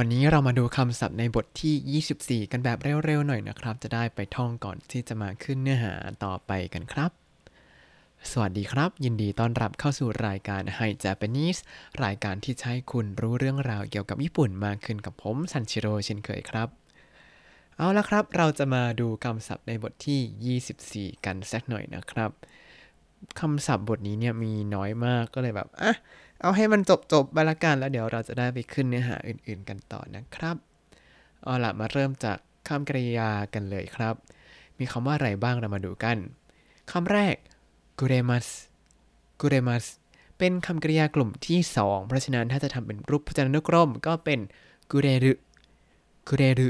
วันนี้เรามาดูคำศัพท์ในบทที่ 24 กันแบบเร็วๆหน่อยนะครับ จะได้ไปท่องก่อนที่จะมาขึ้นเนื้อหาต่อไปกันครับ สวัสดีครับ ยินดีต้อนรับเข้าสู่รายการ Hi Japanese รายการที่ให้คุณรู้เรื่องราวเกี่ยวกับญี่ปุ่นมากขึ้นกับผมซันชิโร่เช่นเคยครับ เอาละครับ เราจะมาดูคำศัพท์ในบทที่ 24 กันสักหน่อยนะครับคำศัพท์บทนี้เนี่ยมีน้อยมากก็เลยแบบอะ เอาให้มันจบจบไปละกันแล้วเดี๋ยวเราจะได้ไปขึ้นเนื้อหาอื่นๆกันต่อนะครับเอาละมาเริ่มจากคำกริยากันเลยครับ มีคำว่าอะไรบ้างเรามาดูกันคำแรกกุเรมัสกุเรมัสเป็นคำกริยากลุ่มที่ 2 เพราะฉะนั้นถ้าจะทำเป็นรูปพจนานุกรมก็เป็นกุเรรุกุเรรุ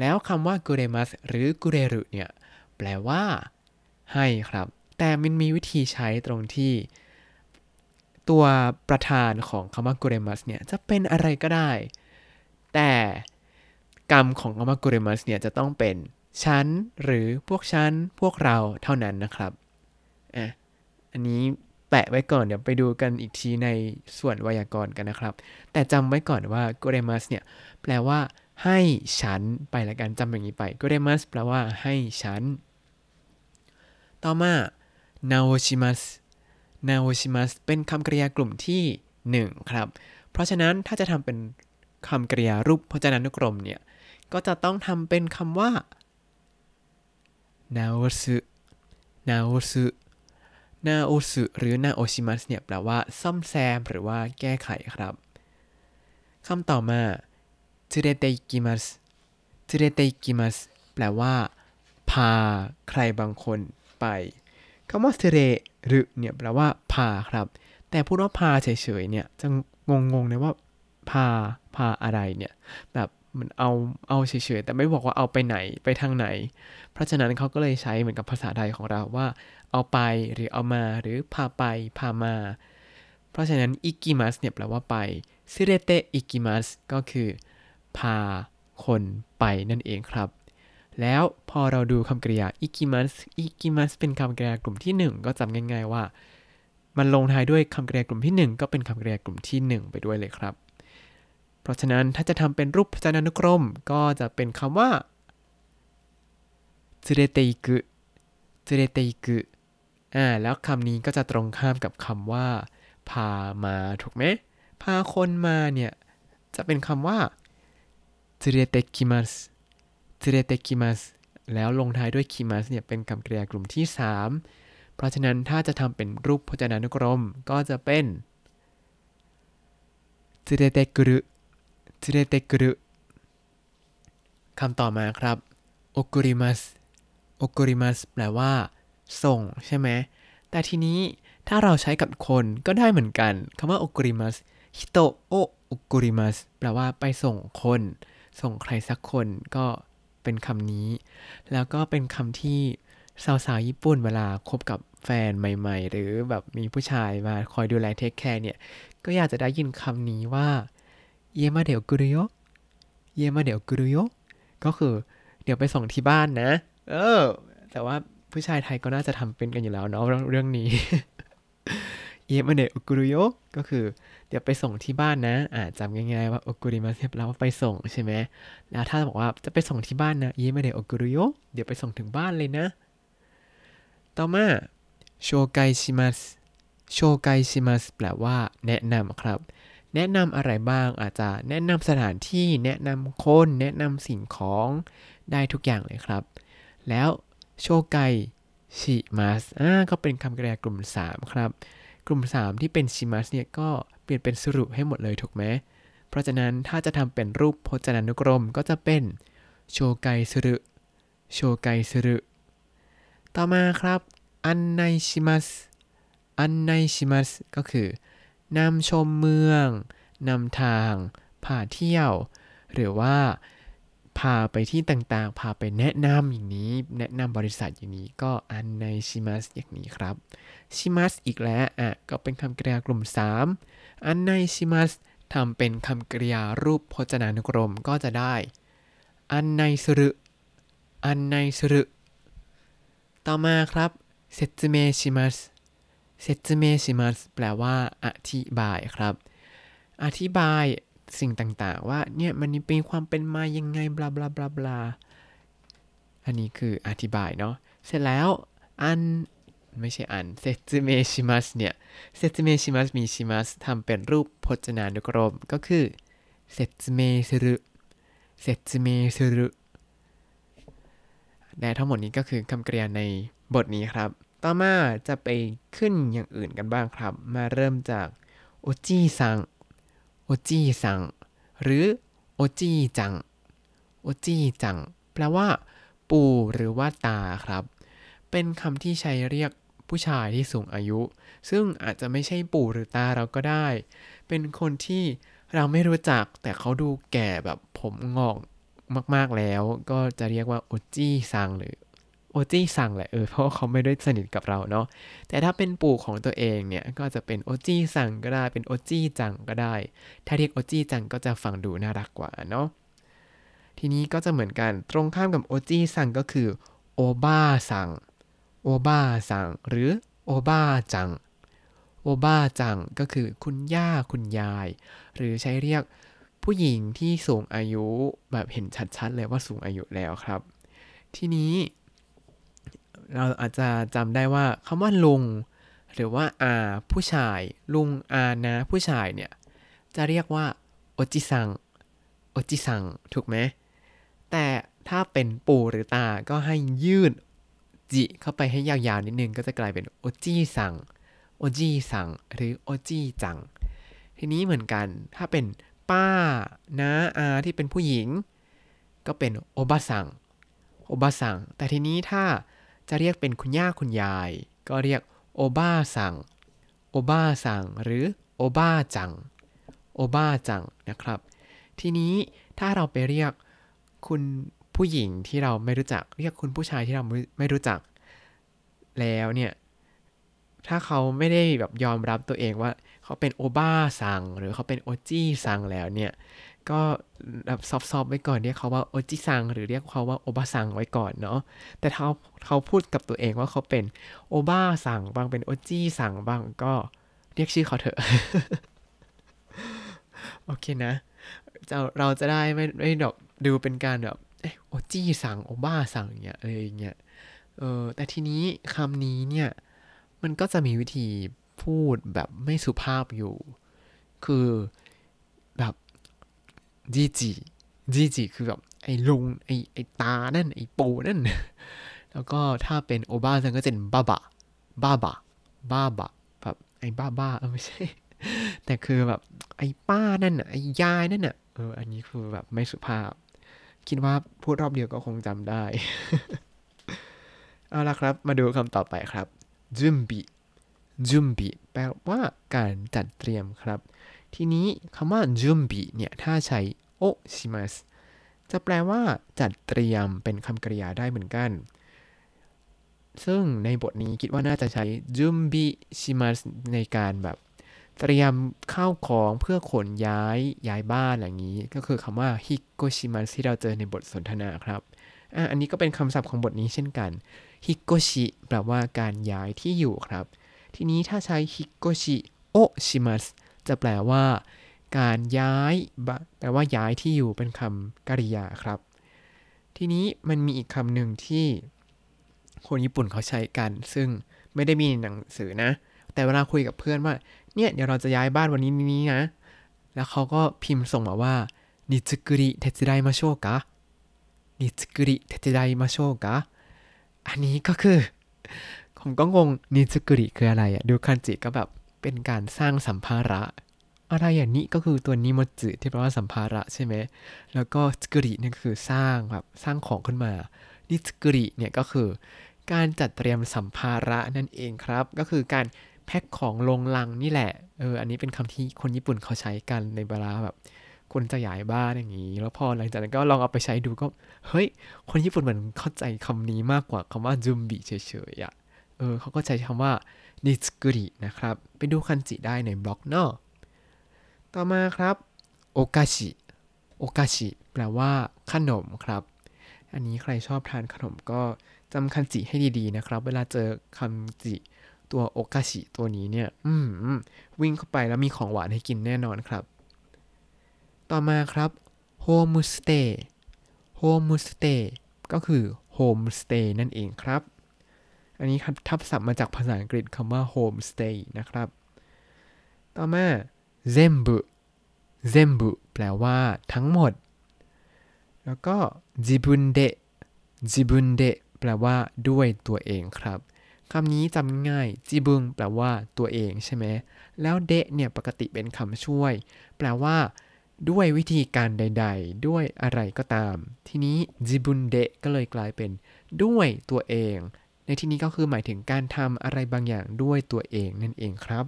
แล้วคำว่ากุเรมัสหรือกุเรรุเนี่ยแปลว่า ให้ครับ แต่มันมีวิธีใช้ตรงที่ ตัวประธานของคำว่ากุเรมัสเนี่ยจะเป็นอะไรก็ได้ แต่กรรมของคำว่ากุเรมัสเนี่ยจะต้องเป็นฉันหรือพวกฉันพวกเราเท่านั้นนะครับอะอันนี้แปะไว้ก่อนเดี๋ยวไปดูกันอีกทีในส่วนไวยากรณ์กันนะครับ แต่จำไว้ก่อนว่ากุเรมัสเนี่ยแปลว่าให้ฉันไปละกันจำอย่างนี้ไปกุเรมัสแปลว่าให้ฉัน ต่อมานาโอชิมัส นาโอชิมัสเป็นคำกริยากลุ่มที่ 1 ครับ เพราะฉะนั้นถ้าจะทำเป็นคำกริยารูปพจนานุกรมเนี่ย ก็จะต้องทำเป็นคำว่านาโอสึนาโอสึนาโอสึหรือนาโอชิมัสเนี่ยแปลว่าซ่อมแซมหรือว่าแก้ไขครับคำต่อมาจูเรเตกิมัสจูเรเตกิมัสแปลว่า พาใครบางคนไป คำว่าเทเรหรือเนี่ยแปลว่าพาครับ แต่พูดว่าพาเฉยๆเนี่ยจะงงๆนะว่าพาพาอะไรเนี่ยแบบมันเอาเอาเฉยๆแต่ไม่บอกว่าเอาไปไหนไปทางไหน เพราะฉะนั้นเขาก็เลยใช้เหมือนกับภาษาไทยของเราว่า เอาไปหรือเอามาหรือพาไปพามา เพราะฉะนั้นอิกิมัสเนี่ยแปลว่าไปซิเรเตอิกิมัสก็คือ พาคนไปนั่นเองครับ แล้วพอเราดูคำกริยาอิกิมัสอิกิมัสเป็นคำกริยากลุ่มที่ 1 ก็จำง่าย ๆว่า มันลงท้ายด้วยคำกริยากลุ่มที่ 1 ก็เป็นคำกริยากลุ่มที่ 1 ไปด้วยเลยครับ เพราะฉะนั้นถ้าจะทำเป็นรูปพจนานุกรม ก็จะเป็นคำว่าจูเรเตอิกุจูเรเตอิกุอ่าแล้วคำนี้ก็จะตรงข้ามกับคำว่า พามาถูกไหมพาคนมาเนี่ย จะเป็นคำว่าจูเรเตกิ มัสเรเตคิมัสแล้วลงท้ายด้วยคิมัสเนี่ยเป็นคำกริยากลุ่มที่ 3 เพราะฉะนั้นถ้าจะทำเป็นรูปพจนานุกรมก็จะเป็นเรเตกรุ連れて来るคำต่อมาครับ送ります 送りますแปลว่า ส่งใช่ไหม แต่ทีนี้ถ้าเราใช้กับคนก็ได้เหมือนกันคำว่า送ります 人を送りますแปลว่าไปส่งคน ส่งใครสักคนก็ เป็นคำนี้ แล้วก็เป็นคำที่สาวๆญี่ปุ่นเวลาคบกับแฟนใหม่ ๆ หรือแบบมีผู้ชายมาคอยดูแล take care เนี่ย ก็อยากจะได้ยินคำนี้ว่าเยมาเดี๋ยวกุรุโยเยมาเดี๋ยวกุรุโยก็คือเดี๋ยวไปส่งที่บ้านนะ เออ แต่ว่าผู้ชายไทยก็น่าจะทำเป็นกันอยู่แล้วเนาะเรื่องนี้ เยมาเดี๋ยวกุรุโยก็คือเดี๋ยวไปส่งที่บ้านนะอ่าจำง่ายๆว่าโอกุริมาเซแปลว่าไปส่งใช่ไหมแล้วถ้าบอกว่าจะไปส่งที่บ้านนะเยไม่ได้โอกุริโยเดี๋ยวไปส่งถึงบ้านเลยนะ ต่อมาโชไกชิมัสโชไกชิมัสแปลว่า แนะนำครับ แนะนำอะไรบ้างอาจจะแนะนำสถานที่แนะนำคน แนะนำสิ่งของได้ทุกอย่างเลยครับ แล้วโชไกชิมัสอ่าก็เป็นคำกริยากลุ่ม 3 ครับ กลุ่ม 3 ที่เป็นชิมัสเนี่ยก็เปลี่ยนเป็นสรุให้หมดเลยถูกไหมเพราะฉะนั้นถ้าจะทำเป็นรูปพจนานุกรมก็จะเป็นโชไกสรุโชไกสรุต่อมาครับอันไนชิมัสอันไนชิมัสก็คือนำชมเมืองนำทางพาเที่ยว หรือว่า พาไปที่ต่างๆ พาไปแนะนำอย่างนี้ แนะนำบริษัทอย่างนี้ก็อันไนชิมัสอย่างนี้ครับชิมัสอีกแล้วอะก็เป็นคำกริยากลุ่ม 3 อันไนชิมัสทำเป็นคำกริยารูปพจนานุกรมก็จะได้ 案内する 案内するต่อมาครับ説明します 説明しますแปลว่า อธิบายครับ อธิบาย สิ่งต่างๆ ว่าเนี่ยมันเป็นความเป็นมายังไง blah blah blah blah อันนี้คืออธิบายเนาะเสร็จแล้วอันไม่ใช่อัน説明しますเนี่ย説明します มี しますทำเป็นรูปพจนานุกรมก็คือ説明する 説明するและทั้งหมดนี้ก็คือคำกริยาในบทนี้ครับ ต่อมาจะไปขึ้นอย่างอื่นกันบ้างครับ มาเริ่มจากおじいさん じいさん หรือおじいちゃん おじいちゃん แปลว่า ปู่หรือว่าตาครับ เป็นคำที่ใช้เรียกผู้ชายที่สูงอายุ ซึ่งอาจจะไม่ใช่ปู่หรือตาเราก็ได้ เป็นคนที่เราไม่รู้จัก แต่เขาดูแก่แบบผมงอกมาก ๆแล้ว ก็จะเรียกว่าโอจิซังหรือ โอจิซังแหละเออเพราะเขาไม่ได้สนิทกับเราเนาะแต่ถ้าเป็นปู่ของตัวเองเนี่ยก็จะเป็นโอจิซังก็ได้เป็นโอจิจังก็ได้ ถ้าเรียกโอจิจังก็จะฟังดูน่ารักกว่าเนาะทีนี้ก็จะเหมือนกันตรงข้ามกับโอจิซังก็คือโอบ้าซังโอบ้าซังหรือโอบ้าจังโอบ้าจังก็คือคุณย่าคุณยาย หรือใช้เรียกผู้หญิงที่สูงอายุแบบเห็นชัดๆเลยว่าสูงอายุแล้วครับ ทีนี้ เราอาจจะจำได้ว่าคำว่าลุง หรือว่าอาผู้ชาย ลุงอานะผู้ชายเนี่ย จะเรียกว่าโอจิซังโอจิซังถูกไหมแต่ถ้าเป็นปู่หรือตาก็ให้ยืดจิเข้าไปให้ยาวๆนิดนึง ก็จะกลายเป็นโอจิซังโอจิซังหรือโอจิจัง ทีนี้เหมือนกันถ้าเป็นป้าน้าอาที่เป็นผู้หญิง ก็เป็นโอบาซังโอบาซังแต่ทีนี้ถ้า จะเรียกเป็นคุณย่าคุณยาย ก็เรียกโอบาซังโอบาซังหรือโอบาจังโอบาจังนะครับ ทีนี้ถ้าเราไปเรียกคุณผู้หญิงที่เราไม่รู้จัก เรียกคุณผู้ชายที่เราไม่รู้จัก แล้วเนี่ยถ้าเขาไม่ได้แบบยอมรับตัวเองว่า เขาเป็นโอบ้าซังหรือเขาเป็นโอจิซังแล้วเนี่ย ก็แบบซอฟๆไว้ก่อนเรียกเขาว่าโอจิซังหรือเรียกเขาว่าโอบาซังไว้ก่อนเนาะแต่เขาเขาพูดกับตัวเองว่าเขาเป็นโอบาซังบางเป็นโอจิซังบางก็เรียกชื่อเขาเถอะ โอเคนะจะเราจะได้ไม่ไม่ดอกดูเป็นการแบบโอจิซังโอบ้าซังอย่างเงี้ยอะไรอย่างเงี้ยเออแต่ทีนี้คำนี้เนี่ย มันก็จะมีวิธีพูดแบบไม่สุภาพอยู่ คือแบบ จีจีจีจีคือแบบไอ้ลุงไอ้ไอ้ตานั่น ไอ้ปูนั่น แล้วก็ถ้าเป็นโอบ้าซังก็จะเป็นบ้าบะบ้าบะบ้าบะแบบไอ้บ้าบ้าเออไม่ใช่ แต่คือแบบไอ้ป้านั่นน่ะไอ้ยายนั่นน่ะเอออันนี้คือแบบไม่สุภาพ คิดว่าพูดรอบเดียวก็คงจำได้ เอาละครับ มาดูคำต่อไปครับจุมบิจุมบิแปลว่าการจัดเตรียมครับ ทีนี้คำว่าจุมบิเนี่ยถ้าใช้โอชิมัสจะแปลว่าจัดเตรียมเป็นคำกริยาได้เหมือนกัน ซึ่งในบทนี้คิดว่าน่าจะใช้จุมบิชิมัสในการแบบ เตรียมข้าวของเพื่อขนย้ายย้ายบ้านอย่างนี้ ก็คือคำว่าฮิโกชิมัสที่เราเจอในบทสนทนาครับอะอันนี้ก็เป็นคำศัพท์ของบทนี้เช่นกันฮิโกชิแปลว่าการย้ายที่อยู่ครับ ทีนี้ถ้าใช้引っ越しをします จะแปลว่า การย้ายแปลว่าย้ายที่อยู่เป็นคำกริยาครับ ทีนี้มันมีอีกคำหนึ่งที่คนญี่ปุ่นเขาใช้กัน ซึ่งไม่ได้มีในหนังสือนะ แต่เวลาคุยกับเพื่อนว่า เนี่ยเดี๋ยวเราจะย้ายบ้านวันนี้นี้นะ แล้วเขาก็พิมพ์ส่งมาว่า荷造り手伝いましょうかนิจุกุริเทจิไดมาโชกะอันนี้ก็คือ ผมก็งงนิจุกุริคืออะไรอะดูคันจิก็แบบ เป็นการสร้างสัมภาระ อะไรอย่างนี้ก็คือตัวนิโมจิที่แปลว่าสัมภาระใช่ไหม แล้วก็จุกุริเนี่ยคือสร้างแบบสร้างของขึ้นมานิจุกุริเนี่ยก็คือ การจัดเตรียมสัมภาระนั่นเองครับ ก็คือการแพ็คของลงลังนี่แหละ เออ อันนี้เป็นคำที่คนญี่ปุ่นเขาใช้กันในเวลาแบบคนจะย้ายบ้านอย่างนี้ แล้วพอหลังจากนั้นก็ลองเอาไปใช้ดูก็ เฮ้ย คนญี่ปุ่นเหมือนเข้าใจคำนี้มากกว่าคำว่าจุมบิเฉยๆอะ เออเขาก็ใช้คำว่า นิสกุรินะครับ ไปดูคันจิได้ในบล็อกนาะต่อมาครับโอกาชิโอกาชิแปลว่า ขนมครับ อันนี้ใครชอบทานขนมก็จำคันจิให้ดีๆนะครับ เวลาเจอคันจิตัวโอกาชิตัวนี้เนี่ย อืมวิ่งเข้าไปแล้วมีของหวานให้กินแน่นอนครับ ต่อมาครับ homestay homestay ก็คือ homestay นั่นเองครับ อันนี้ครับทับศัพท์มาจากภาษาอังกฤษคำว่า homestay นะครับ ต่อมา zenbu zenbu แปลว่าทั้งหมด แล้วก็ jibunde jibunde แปลว่าด้วยตัวเองครับคำนี้จำง่ายจิบุงแปลว่าตัวเองใช่ไหม แล้วเดะเนี่ยปกติเป็นคำช่วย แปลว่า ด้วยวิธีการใด ๆ ด้วยอะไรก็ตาม ทีนี้จิบุนเดะก็เลยกลายเป็น ด้วยตัวเอง ในที่นี้ก็คือหมายถึงการทำอะไรบางอย่างด้วยตัวเองนั่นเองครับ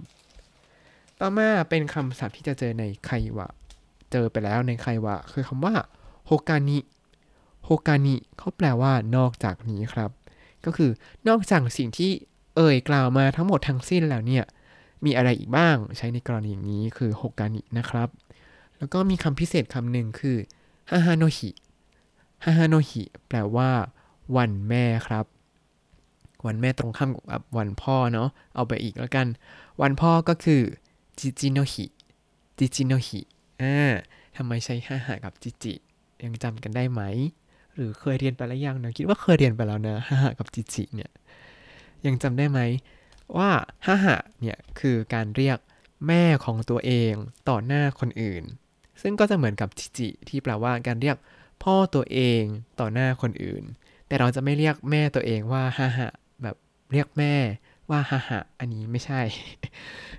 ต่อมาเป็นคำศัพท์ที่จะเจอในไควะ เจอไปแล้วในไควะ คือคำว่าほかに ほかにเขาแปลว่านอกจากนี้ครับ ก็คือนอกจากสิ่งที่เอ่ยกล่าวมาทั้งหมดทั้งสิ้นแล้วเนี่ย มีอะไรอีกบ้างใช้ในกรณีอย่างนี้คือほかにนะครับ แล้วก็มีคำพิเศษคำหนึ่งคือฮาฮาโนฮิฮาฮาโนฮิแปลว่า วันแม่ครับ วันแม่ตรงข้ามกับวันพ่อเนาะเอาไปอีกแล้วกัน วันพ่อก็คือจิจิโนฮิจิจิโนฮิอ่าทำไมใช้ฮาฮากับจิจิ ยังจำกันได้ไหม หรือเคยเรียนไปแล้วยังนะคิดว่าเคยเรียนไปแล้วนะฮาฮากับจิจิเนี่ยยังจำได้ไหมว่าฮาฮะเนี่ยคือการเรียกแม่ของตัวเองต่อหน้าคนอื่น ซึ่งก็จะเหมือนกับจิจิ ที่แปลว่าการเรียกพ่อตัวเองต่อหน้าคนอื่น แต่เราจะไม่เรียกแม่ตัวเองว่าฮาฮะ เรียกแม่ว่าฮาฮะอันนี้ไม่ใช่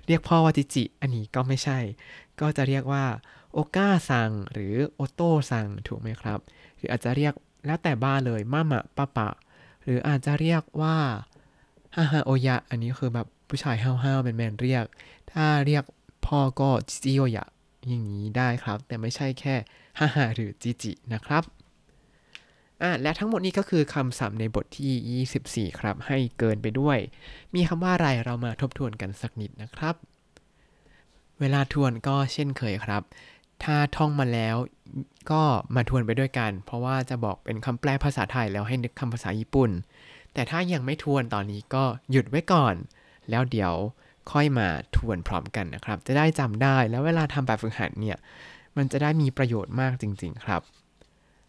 เรียกพ่อว่าจิจิ อันนี้ก็ไม่ใช่ ก็จะเรียกว่าお母さんหรือお父さんถูกไหมครับ หรืออาจจะเรียกแล้วแต่บ้านเลยママ パパ หรืออาจจะเรียกว่าฮาฮาโอยะ อันนี้คือแบบผู้ชายห้าวๆแมนๆเรียก ถ้าเรียกพ่อก็จิจิโอยะอย่างนี้ได้ครับ แต่ไม่ใช่แค่ฮาฮาหรือจิจินะครับ อะและทั้งหมดนี้ก็คือคำศัพท์ในบทที่ 24 ครับ ให้เกินไปด้วย มีคำว่าอะไรเรามาทบทวนกันสักนิดนะครับ เวลาทวนก็เช่นเคยครับ ถ้าท่องมาแล้วก็มาทวนไปด้วยกัน เพราะว่าจะบอกเป็นคำแปลภาษาไทยแล้วให้นึกคำภาษาญี่ปุ่น แต่ถ้ายังไม่ทวนตอนนี้ก็หยุดไว้ก่อน แล้วเดี๋ยวค่อยมาทวนพร้อมกันนะครับ จะได้จำได้แล้วเวลาทำแบบฝึกหัดเนี่ย มันจะได้มีประโยชน์มากจริง ๆ ครับ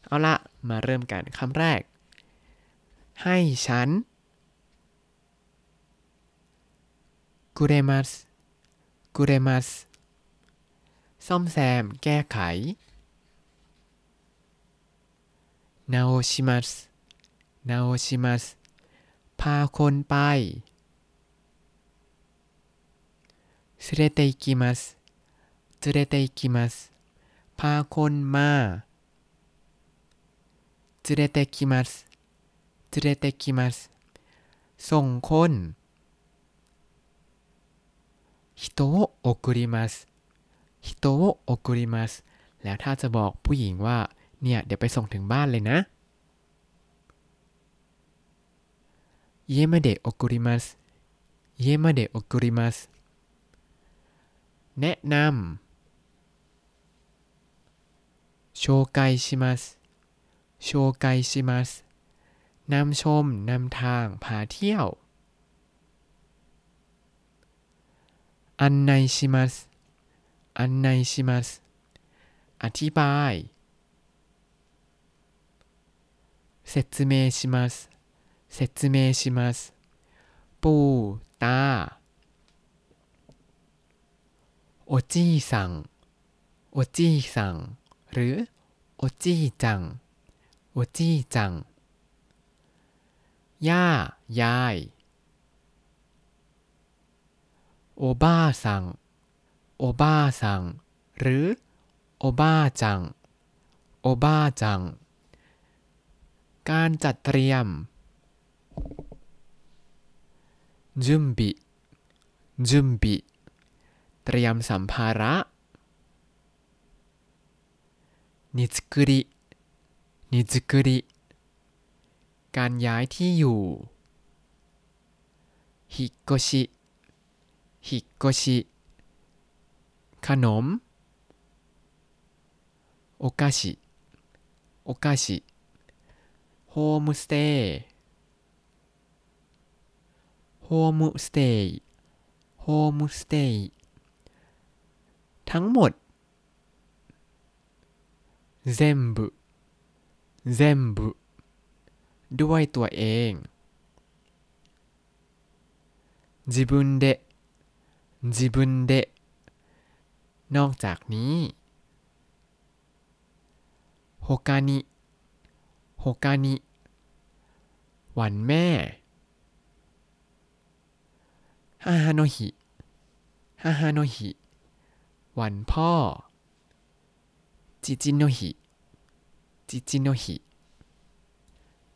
เอาละมาเริ่มกันคำแรก ให้ฉันกูเรมัสกูเรมัสซ่อมแซมแก้ไขนาโอชิมัสนาโอชิมัสพาคนไปสเรเตอิกิมัสสเรเตอิกิมัสพาคนมา 連れてきます連れてきますส่งคน人を送ります人を送りますแล้วถ้าจะบอกผู้หญิงว่า เนี่ย เดี๋ยวไปส่งถึงบ้านเลยนะ家まで送ります家まで送りますแนะนำ紹介し โชไกชิมัสนำชม นำทาง พาเที่ยว อันไนชิมัสอันไนชิมัสอธิบายเซตเมชิมัสเซตเมชิมัสปูตา โอจี้สั่ง โอจี้สั่ง หรือ โอจี้จัง โอจีจัง ย่า ยาย โอบ้าซัง โอบ้าซัง หรือ โอบ้าจัง โอบ้าจัง การจัดเตรียม จุมบิ จุมบิ เตรียมสัมภาระนิสกุริ นิสกุริ การย้ายที่อยู่ ฮิโกชิ ฮิโกชิ ขนม お菓子 お菓子 โฮมสเตย์ ホームステイ ホームステイ ทั้งหมด 全部全部ด้วยตัวเอง自分で自分でนอกจากนี้他に他にวันแม่母の日母の日วันพ่อ父 จิจิโนฮิ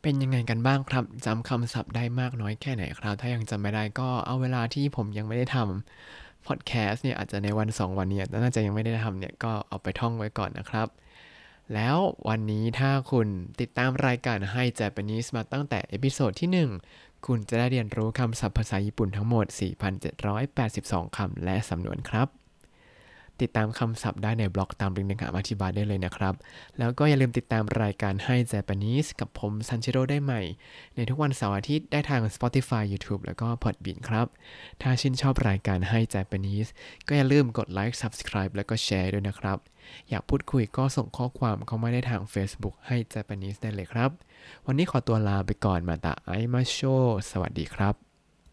เป็นยังไงกันบ้างครับจำคำศัพท์ได้มากน้อยแค่ไหนครับ ถ้ายังจำไม่ได้ก็เอาเวลาที่ผมยังไม่ได้ทำพอดแคสต์เนี่ยอาจจะในวัน 2 วันเนี่ยน่าจะยังไม่ได้ทำเนี่ยก็เอาไปท่องไว้ก่อนนะครับ แล้ววันนี้ถ้าคุณติดตามรายการให้ Japanese มาตั้งแต่ episode ที่ 1 คุณจะได้เรียนรู้คำศัพท์ภาษาญี่ปุ่นทั้งหมด 4,782 คำและสำนวนครับ ติดตามคำศัพท์ได้ในบล็อกตามลิงก์ในคำอธิบายได้เลยนะครับ แล้วก็อย่าลืมติดตามรายการให้ Japanese กับผมซันเชโรได้ใหม่ ในทุกวันเสาร์อาทิตย์ได้ทาง Spotify YouTube แล้วก็ Podbean ครับ ถ้าชื่นชอบรายการให้ Japanese ก็อย่าลืมกดไลค์ Subscribe แล้วก็แชร์ด้วยนะครับ อยากพูดคุยก็ส่งข้อความเข้ามาได้ทาง Facebook ให้ Japanese ได้เลยครับ วันนี้ขอตัวลาไปก่อนมาตาไอมาโช สวัสดีครับ